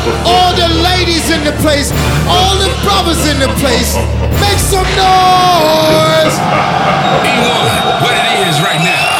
All the ladies in the place, all the brothers in the place, make some noise. E1, what it is right now.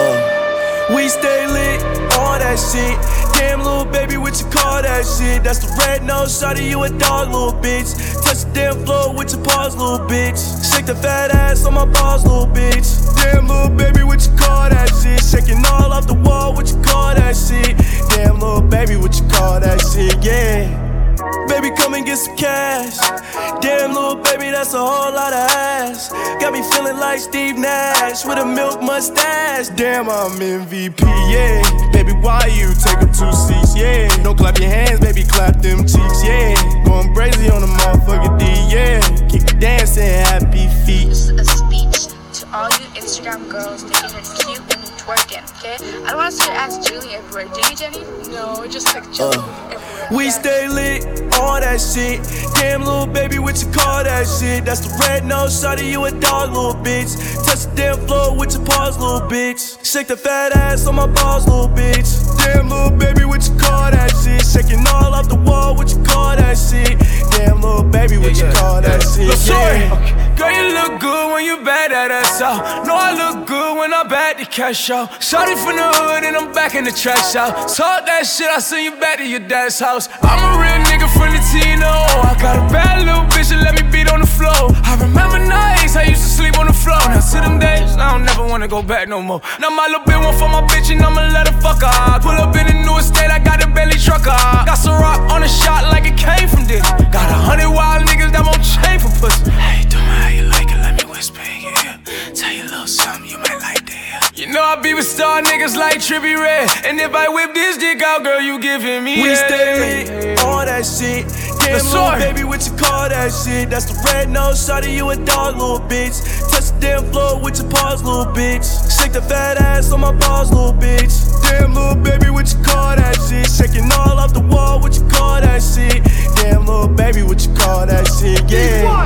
Uh, we stay lit, all that shit. Damn, little baby, what you call that shit? That's the red nose shot you a dog, little bitch. Touch the damn floor with your paws, little bitch. Shake the fat ass on my balls, little bitch. Damn, little baby, what you call that shit? Shaking all off the wall, what you call that shit? Damn, little baby, what you call that shit? Yeah. Baby, come and get some cash. Damn, little baby, that's a whole lot of ass. Got me feeling like Steve Nash with a milk mustache. Damn, I'm MVP, yeah. Baby, why you take up two seats, yeah? Don't clap your hands, baby, clap them cheeks, yeah. Going crazy on the motherfucker D, yeah. Keep dancing, happy feet. This is a speech to all you Instagram girls thinking cute and twerking, okay? I don't want to see your ass Julie everywhere. Do you, Jenny? No, just like Julie uh. We stay lit, all that shit. Damn, little baby, what you call that shit? That's the red nose shot of you a dog, little bitch. Touch the damn floor with your paws, little bitch. Shake the fat ass on my balls, little bitch. Damn, little baby, what you call that shit? Shaking all off the wall, what you call that shit? Damn, little baby, what you call that shit? Yeah. Girl, you look good when you bad at us out. Know I look good when I back the cash out. Shorty from the hood and I'm back in the trash out. Talk that shit, I send you back to your dad's house. I'm a real nigga from the Tino. I got a bad little bitch that let me beat on the floor. I remember nights I used to sleep on the floor. Now to them days, I don't never wanna go back no more. Now my little bitch one for my bitch and I'ma let her fuck her. Pull up in the new estate, I got a belly trucker. Got some rock on the shot like it came from this. Got a hundred wild niggas that won't chain for pussy. Hey, do me how you like it, let me whisper in your ear. Tell you a little something You know I be with star niggas like Trippie Redd. And if I whip this dick out, girl, you giving me We stay lit, all that shit. Damn, little baby, what you call that shit? That's the red nose shot of you a dog, little bitch. Touch the damn floor with your paws, little bitch. Shake the fat ass on my balls, little bitch. Damn, little baby, what you call that shit? Shaking all off the wall, what you call that shit? Damn, little baby, what you call that shit? Yeah.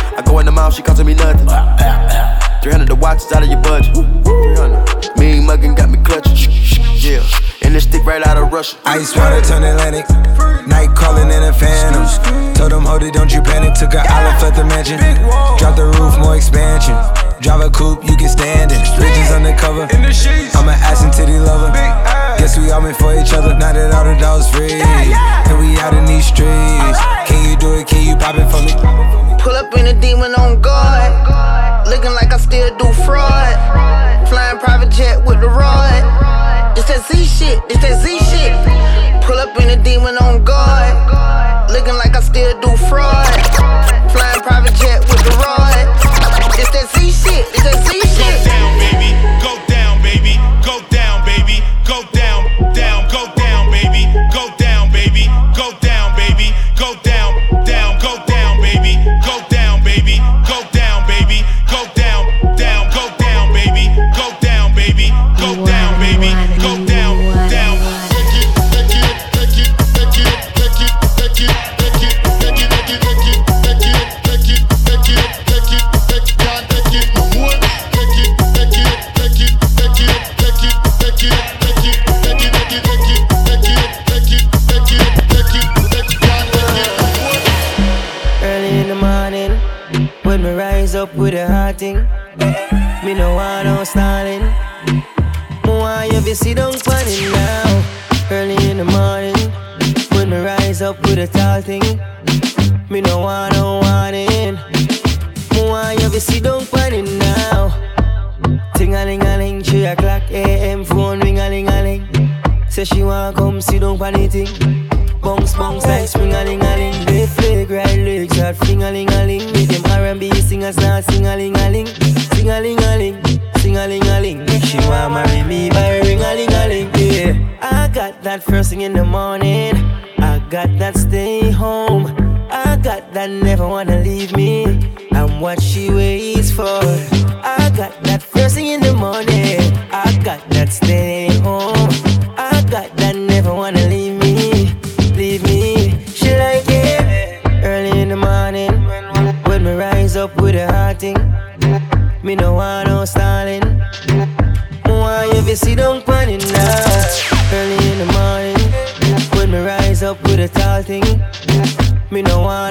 I go in the mouth, she costing me nothing. 300 the watch is out of your budget. 300. Mean muggin' got me clutching. Yeah, and this stick right out of Russia. Ice water turn Atlantic. Night calling in a phantom. Told them, hold it, don't you panic. Took an island, left the mansion. Drop the roof, more expansion. Drive a coupe, you can stand it. Bridges undercover. I'm an ass and titty lover. Guess we all meant for each other. Now that all the dogs free. Shit. It's that Z thing in the morning. I got that stay home. I got that never wanna leave me. I'm what she waits for. I got that first thing in the morning. I got that stay home. I got that never wanna leave me leave me. She like it early in the morning when me rise up with a hot thing. Me no want no stalling. Why you be sit thing. Me no want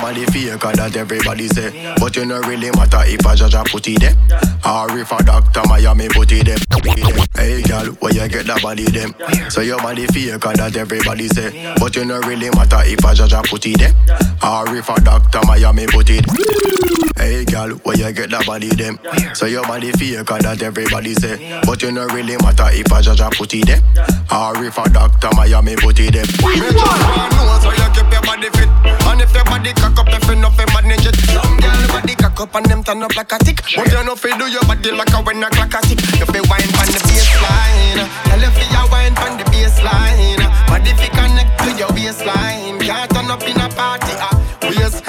so your body fake that everybody say. But you no really matter if a judge a put it there. Or if a doctor Miami put it there. Hey girl, where you get that body them? So your body fake that everybody say. But you no really matter if a judge a put it there. Or if a doctor Miami put it. Hey girl, where you get that body them? So your body fake that everybody say. But you no really matter if a judge a put it there. Or if a doctor Miami put it there. Body fit. And if your body cock up, if you know fi manage it. Some girl body cock up and them turn up like a tick. But you know fi do your body like a when a clock a tick. You fi wine pon the baseline. Tell you wine pon the baseline. Body fi connect to your waistline. Can't turn up in a party. Ah, waste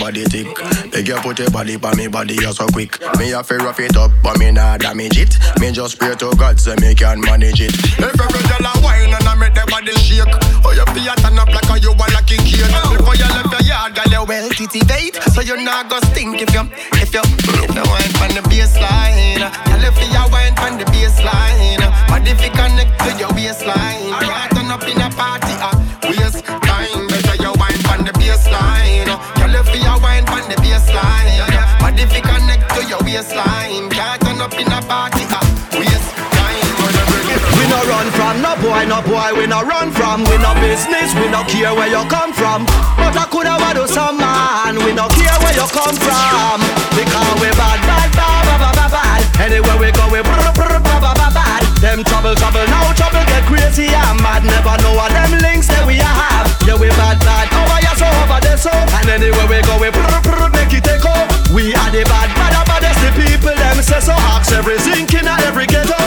body tick. Make you put your body by me body, you so quick. Me have to rough it up, but me not damage it. Me just pray to God so me can manage it. If every girl a wine and I make the body shake, oh you feel turn up like a you a lucky kid. Before you left your yard, girl you well titivate, so you not go stink if you if you if you wine from the baseline. Girl you wine from no boy. We no run from. We no business. We no care where you come from. But I coulda wa do some man. We no care where you come from. Because we bad, bad, bad, bad, bad, bad. Anywhere we go, we brr, brr, bad, bad, bad, bad. Them trouble, trouble, now trouble get crazy. I'm mad. Never know what them links that we have. Yeah, we bad, bad. Over here, so over there, so. And anywhere we go, we brr, brr, make it take off. We are the bad, bad, baddest the people. Them say so. Ask every zinc in every ghetto.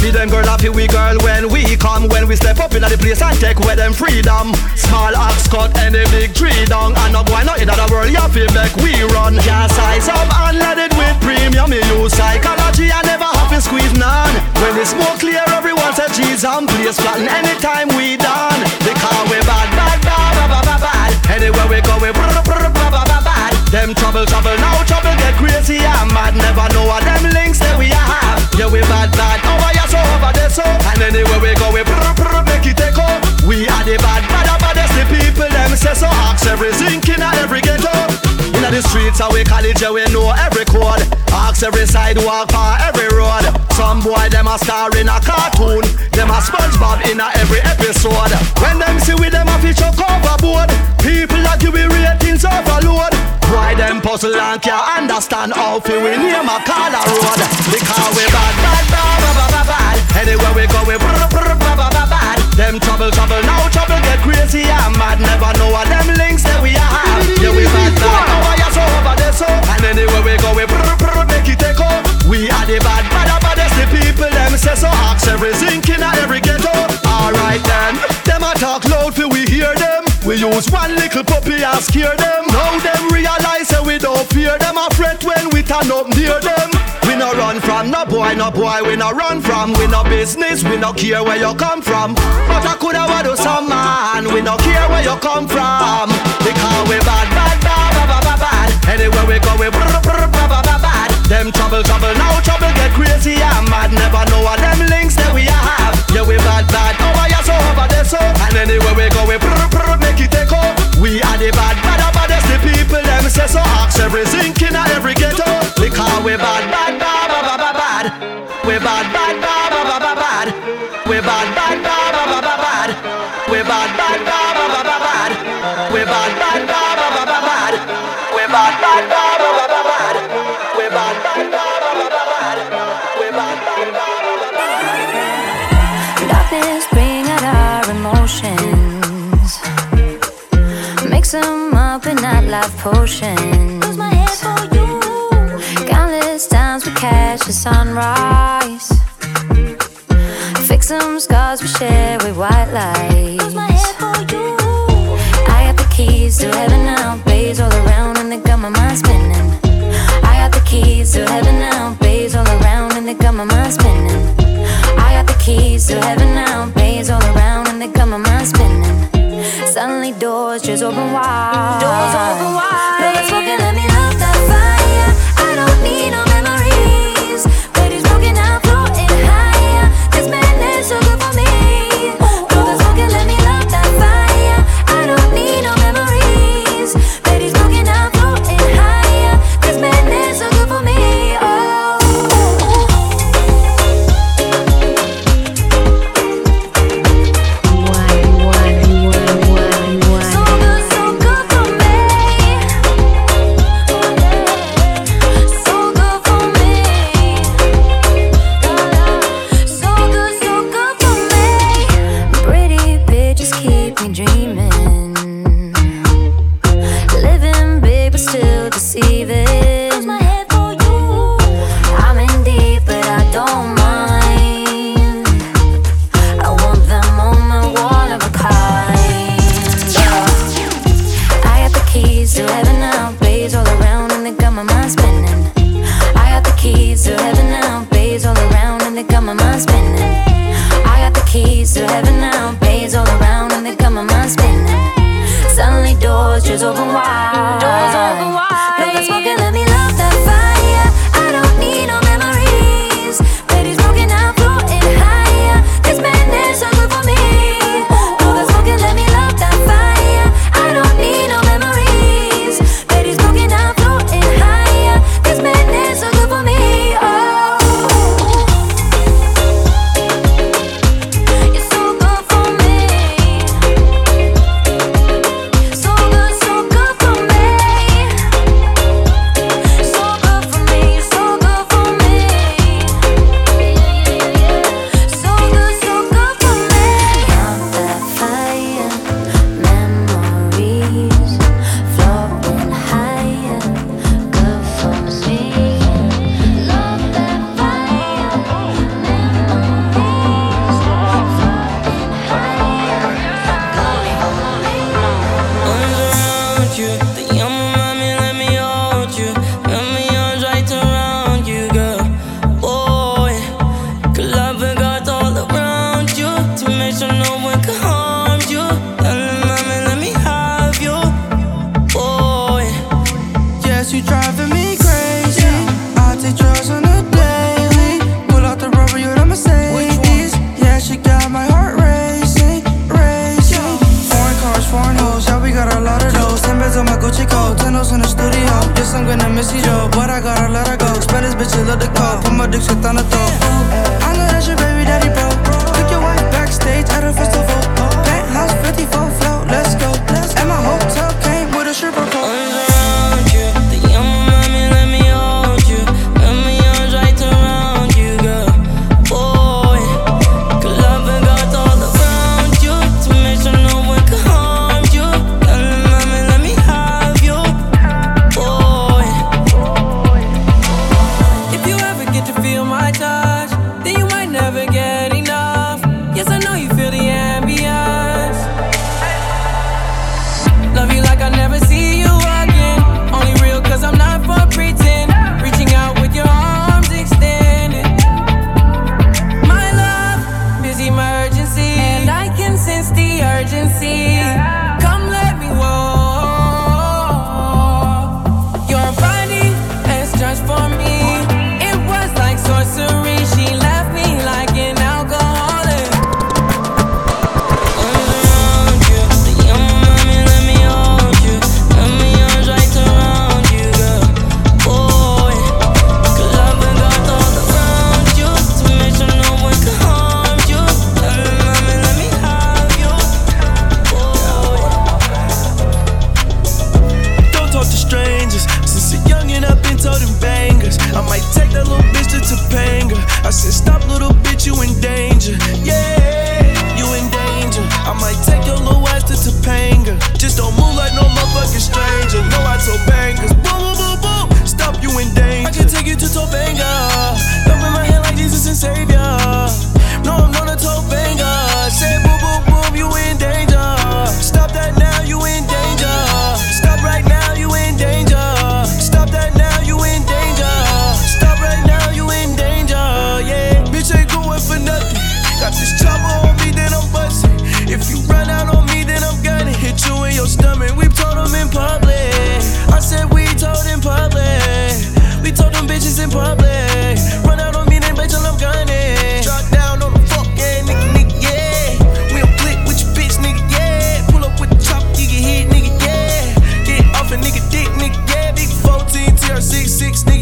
Be them girl happy we girl when we come When we step up in the place and take away them freedom. Small axe cut and a big tree down. And no boy not in the world you feel make we run. Can't size up and let it with premium. Me use psychology I never have to squeeze none. When the smoke clear everyone say cheese and place flatten anytime we done Because we bad bad bad bad bad bad Anywhere we go we brr brr bad bad bad bad Them trouble trouble now trouble get crazy I'm mad. Never know what them links that we have. Yeah we bad bad oh, over here so over there so. And anywhere we go we brr brr make it off We are the bad bad baddest the people them say so. Ask every zinc in every ghetto. Inna the streets of we college yeah we know every code Ask every sidewalk for every road. Some boy them a star in a cartoon. Them a SpongeBob in a every episode. When them see we them a feature overboard People like you we ratings overload. Why them puzzle and can't understand how fi we name a a road? Because we bad bad bad bad bad bad Anywhere we go we bad Them trouble trouble now trouble get crazy I'm mad. Never know what them links that we have Yeah we bad bad over here so over there so. And anywhere we go we make it take off We are the bad bad baddest the people them say so. Ask every zinc in every ghetto. Alright then. Them a talk loud for we hear them. We use one little puppy and scare them. Now them realize that we don't fear them. A fret when we turn up near them no run from no boy, no boy we no run from. We no business, we no care where you come from. But I coulda what do some man. We no care where you come from. Because we bad, bad, bad, bad, bad, bad. Anywhere we go, we brr, brr, bad, bad, bad. Them trouble, trouble, now trouble get crazy and mad. Never know what them links that we have. Yeah, we bad, bad. Over here so, over there so. And anywhere we go, we brr, brr, make it echo. We are the bad, bad, baddest. The people them say so. Ask every zinc in every ghetto. potions. Close my head for you. Countless times we catch the sunrise. Fix some scars we share with white lies. Close my head for you. I got the keys to heaven now. Bays all around and they got my mind spinning. I got the keys to heaven now. Bays all around and they got my mind spinning. I got the keys to heaven now. Bays all around and they got my mind spinning. Suddenly doors just open wide. Doors open wide. Now let's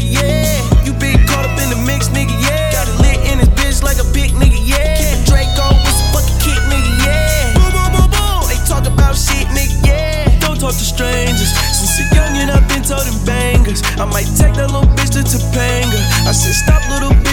yeah. You big caught up in the mix, nigga, yeah. Got it lit in bitch like a big nigga, yeah. With some fucking kick, nigga, yeah. Boom, boom, boom, boom. They talk about shit, nigga, yeah. Don't talk to strangers. Since I've been told them bangers. I might take that little bitch to Topanga. I said, stop, little bitch,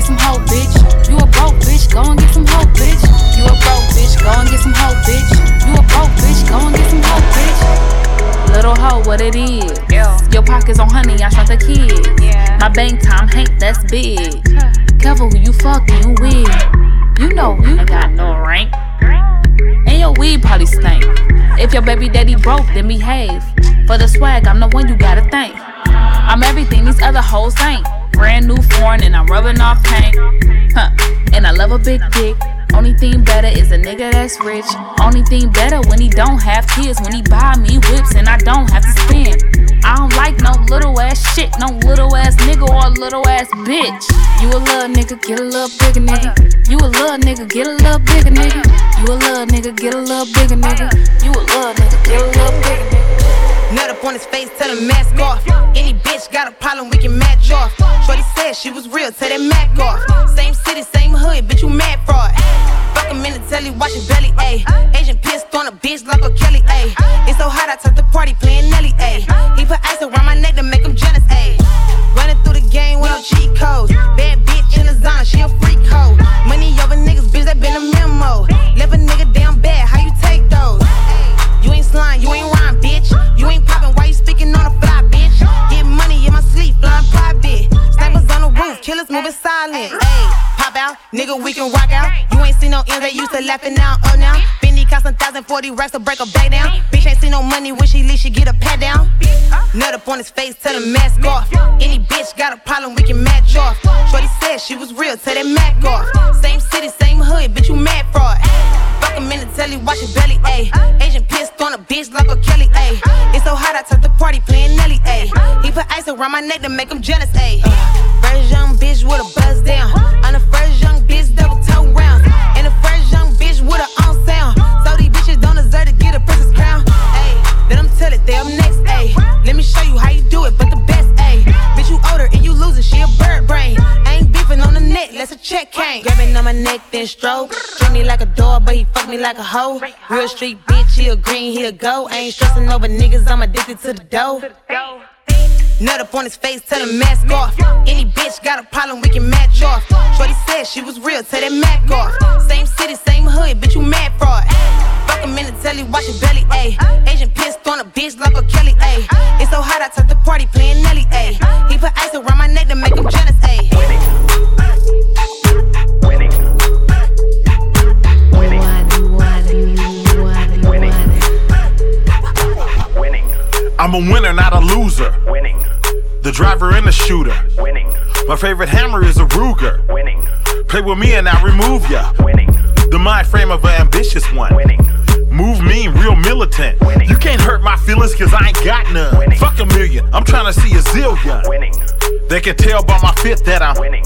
get some hoe, bitch. You a broke bitch, go and get some hoe, bitch. You a broke bitch, go and get some hoe, bitch. You a broke bitch, go and get some hoe, bitch. Little hoe, what it is. Yeah. Your pockets on honey, I shrunk the kid. Yeah. My bank time ain't that's big. Careful who you fucking with. You know you ain't got no rank. And your weed probably stink. If your baby daddy broke, then behave. For the swag, I'm the one you gotta thank. I'm everything these other hoes ain't. Brand new foreign and I'm rubbing off paint. Huh. And I love a big dick. Only thing better is a nigga that's rich. Only thing better when he don't have kids. When he buy me whips and I don't have to spend. I don't like no little ass shit, no little ass nigga or little ass bitch. You a little nigga, get a little bigger nigga. You a little nigga, get a little bigger nigga. You a little nigga, get a little bigger nigga. You a little nigga, get a little on his face, tell him mask off. Any bitch got a problem, we can match off. Shorty said she was real, tell that Mac off. Same city, same hood, bitch, you mad fraud. Fuck him in the telly, watch his belly, ayy. Asian pissed on a bitch like R. Kelly, ayy. It's so hot, I took the party playing Nelly, ayy. Nigga, we can rock out. You ain't seen no ends, they used to laughing now, up now. Benny cost a thousand forty racks to break a back down. Bitch ain't seen no money when she leave, she get a pat down. Nut up on his face, tell him mask off. Any bitch got a problem, we can match off. Shorty said she was real, tell that Mac off. Same city, same hood, bitch, you mad fraud. Fuck him in the telly, watch his belly, ayy. Asian pissed on a bitch like R. Kelly, ayy. It's so hot, I took the party playing Nelly, ayy. He put ice around my neck to make him jealous, ayy. First young bitch with a buzz down. Grabbing on my neck, then stroke. Treat me like a dog, but he fuck me like a hoe. Real street bitch, he a green, he a go. Ain't stressing over niggas, I'm addicted to the dough. Nut up on his face, tell him mask off. Any bitch got a problem, we can match off. Shorty said she was real, tell that Mac off. Same city, same hood, bitch, you mad fraud. Fuck him in the telly, watch his belly, ayy. Asian pissed on a bitch like R. Kelly, ayy. It's so hot, I took the party playing Nelly, ayy. Driver and the shooter. Winning. My favorite hammer is a Ruger. Winning. Play with me and I remove ya. The mind frame of an ambitious one. Move mean, real militant. You can't hurt my feelings cause I ain't got none. Fuck a million, I'm trying to see a zillion. They can tell by my fit that I'm winning.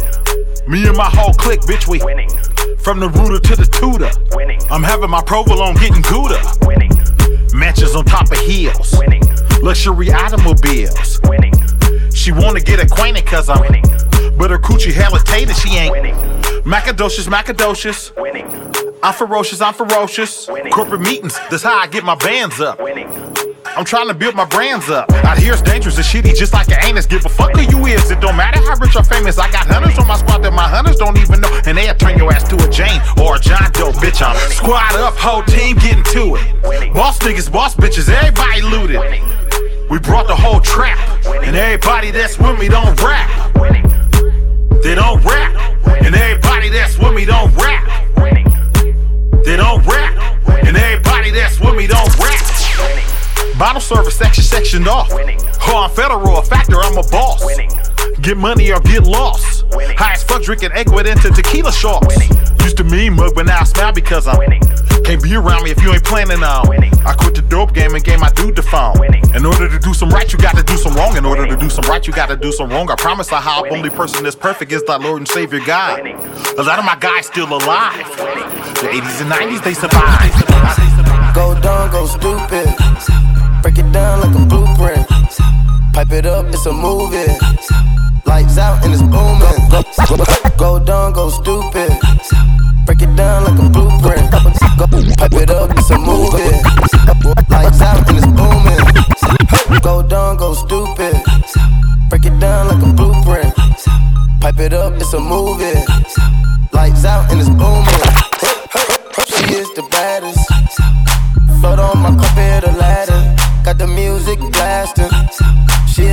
Me and my whole clique, bitch, we winning. From the rooter to the tutor. Winning. I'm having my provolone getting gooder. Winning. Mansions on top of hills. Winning. Luxury automobiles. Winning. She wanna get acquainted cause I'm winning. But her coochie hella tated, she ain't winning. Macadocious, macadocious. Winning. I'm ferocious, I'm ferocious. Winning. Corporate meetings, that's how I get my bands up. Winning. I'm trying to build my brands up. Out here it's dangerous and shitty, just like an anus. Give a fuck who you is. It don't matter how rich or famous. I got hunters on my squad that my hunters don't even know. And they'll turn your ass to a Jane or a John Doe, bitch. I'm squad up, whole team getting to it. Boss niggas, boss bitches, everybody looted. We brought the whole trap. And everybody that's with me don't rap. They don't rap. And everybody that's with me don't rap. They don't rap. And everybody that's with me don't rap. Bottle service section sectioned off. Oh, I'm federal, a factor, I'm a boss. Get money or get lost. High as fuck drinking Equid into tequila shots. Used to mean mug, but now I smile because I'm Can't be around me if you ain't planning on. I quit the dope game and gave my dude the phone. In order to do some right, you gotta do some wrong. In order to do some right, you gotta do some wrong. I promise I hop. Only person that's perfect is thy Lord and Savior God. A lot of my guys still alive. The 80s and 90s, they survived. Go dumb, go stupid. Break it down like a blueprint. Pipe it up, it's a movie. Lights out and it's booming. Go, go, go dumb, go stupid. Break it down like a blueprint. Pipe it up, it's a movie. Lights out and it's booming. Go dumb, go stupid. Break it down like a blueprint. Pipe it up, it's a movie. Lights out and it's booming. She is the baddest.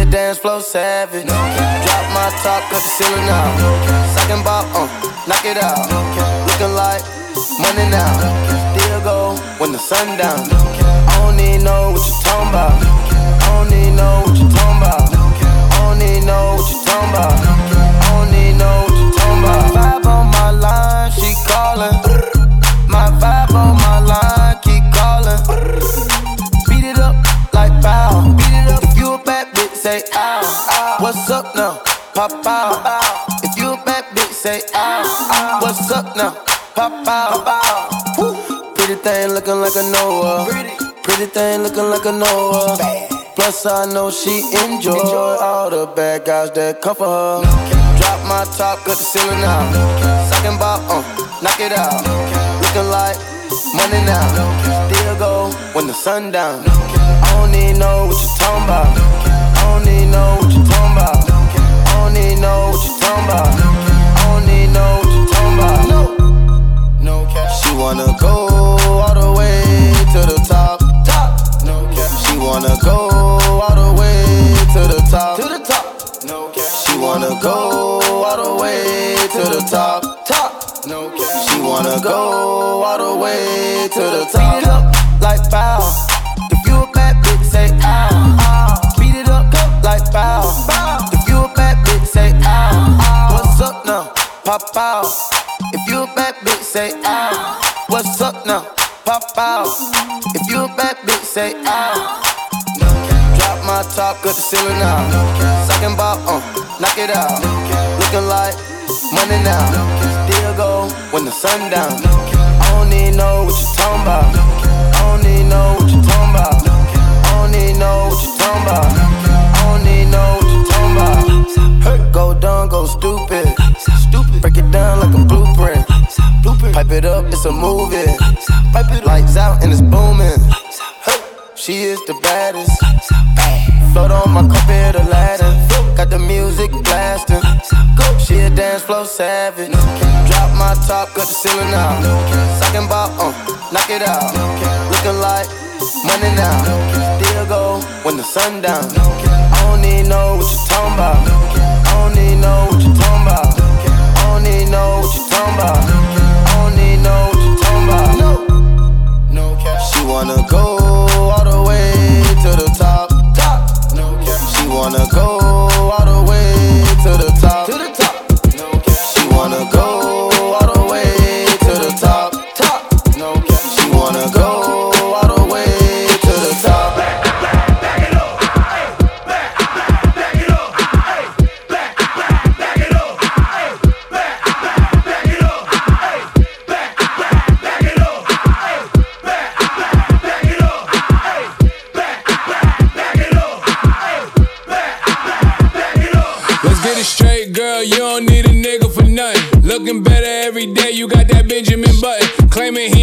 She a dance floor savage. Drop my top, cut the ceiling out. Second bop, uh, knock it out. Looking like money now. Still go when the sun down. I don't need know what you talking about. I don't need know what you I know she enjoy all the bad guys that come for her. Drop my top, cut the ceiling out. Second bop, uh, knock it out. Looking like money now. Still go when the sun down. I don't need know what you talking about. I don't know what you talking about. I don't know what you. I don't know what you. No, no. She wanna go all the way when down. I don't need know what you talking about. I don't need know what you talking about. I don't need know what you talking about. I don't need know what you talking about. Go dumb, go stupid. Stupid. Break it down like a blueprint. Blueprint. Pipe it up, it's a movie. Pipe it lights out and it's booming. She is the baddest. Float on my here the ladder. Got the music blasting. She a dance floor savage. Drop my top, cut the ceiling out. Second bop, uh, knock it out. Looking like money now. Still go when the sun down. I don't need know what you talking about. I don't need know what you talking about. I don't need know what you talking about. I don't need know what you. She wanna go all the way to the top. Wanna go all the way to the top. To the top, no. She wanna go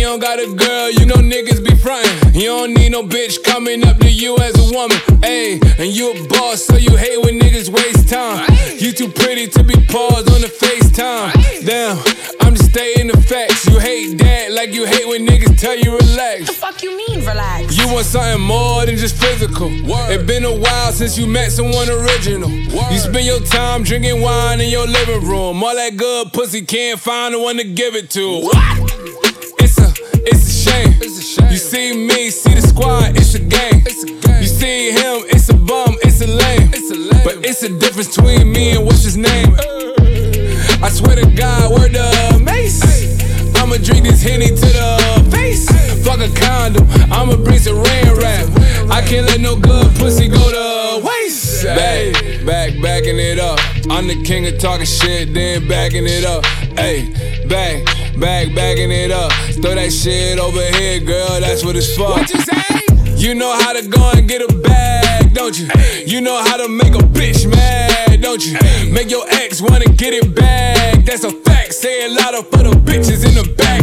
don't got a girl, you know niggas be frontin'. You don't need no bitch coming up to you as a woman. Ayy, and you a boss, so you hate when niggas waste time. You too pretty to be paused on the FaceTime. Damn, I'm just stating the facts. You hate that like you hate when niggas tell you relax. What the fuck you mean, relax? You want something more than just physical. It been a while since you met someone original. You spend your time drinking wine in your living room. All that good pussy can't find the one to give it to. What? A difference between me and what's his name. I swear to God, word the mace. I'ma drink this henny to the face. Fuck a condom, I'ma bring some rain rap. I can't let no good pussy go to waste. Back, back, backing it up. I'm the king of talking shit, then backing it up. Hey, back, back, backing it up. Throw that shit over here, girl. That's what it's for. What you say? You know how to go and get a bag, don't you? You know how to make a bitch mad, don't you? Make your ex wanna get it back. That's a fact. Say a lot of for the bitches in the back.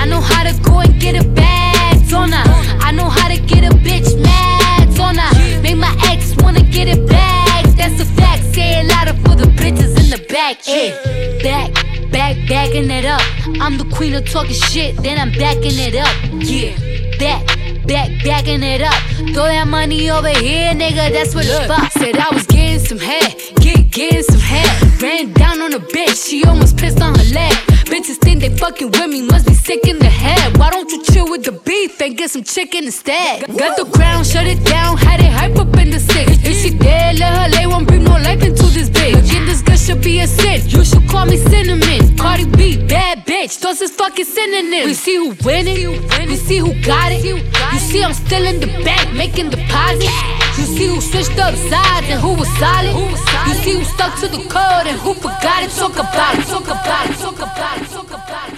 I know how to go and get a bag, Donna. I I know how to get a bitch mad, Donna. Make my ex wanna get it back. That's a fact. Say a lot of for the bitches in the back. Hey, back, back, backing it up. I'm the queen of talking shit, then I'm backing it up. Yeah, back. Back, backing it up. Throw that money over here, nigga. That's what the fuck Said I was getting some head, getting some head. Ran down on a bitch, she almost pissed on her leg. Bitches think they fucking with me, must be sick in the head. Why don't you chill with the beef and get some chicken instead? Got the crown, shut it down, had it hype up in the six. If she dead, let her lay, won't bring no life into this bitch. Again, this girl should be a sin. You should call me cinnamon. Cardi B, bad bitch, those is fucking synonyms. We see who winning, we see who got it. You see I'm still in the bank making deposits. You see who switched up sides and who was solid. You see who stuck to the code and who forgot it? Talk about it, talk about it, talk about it, talk about it.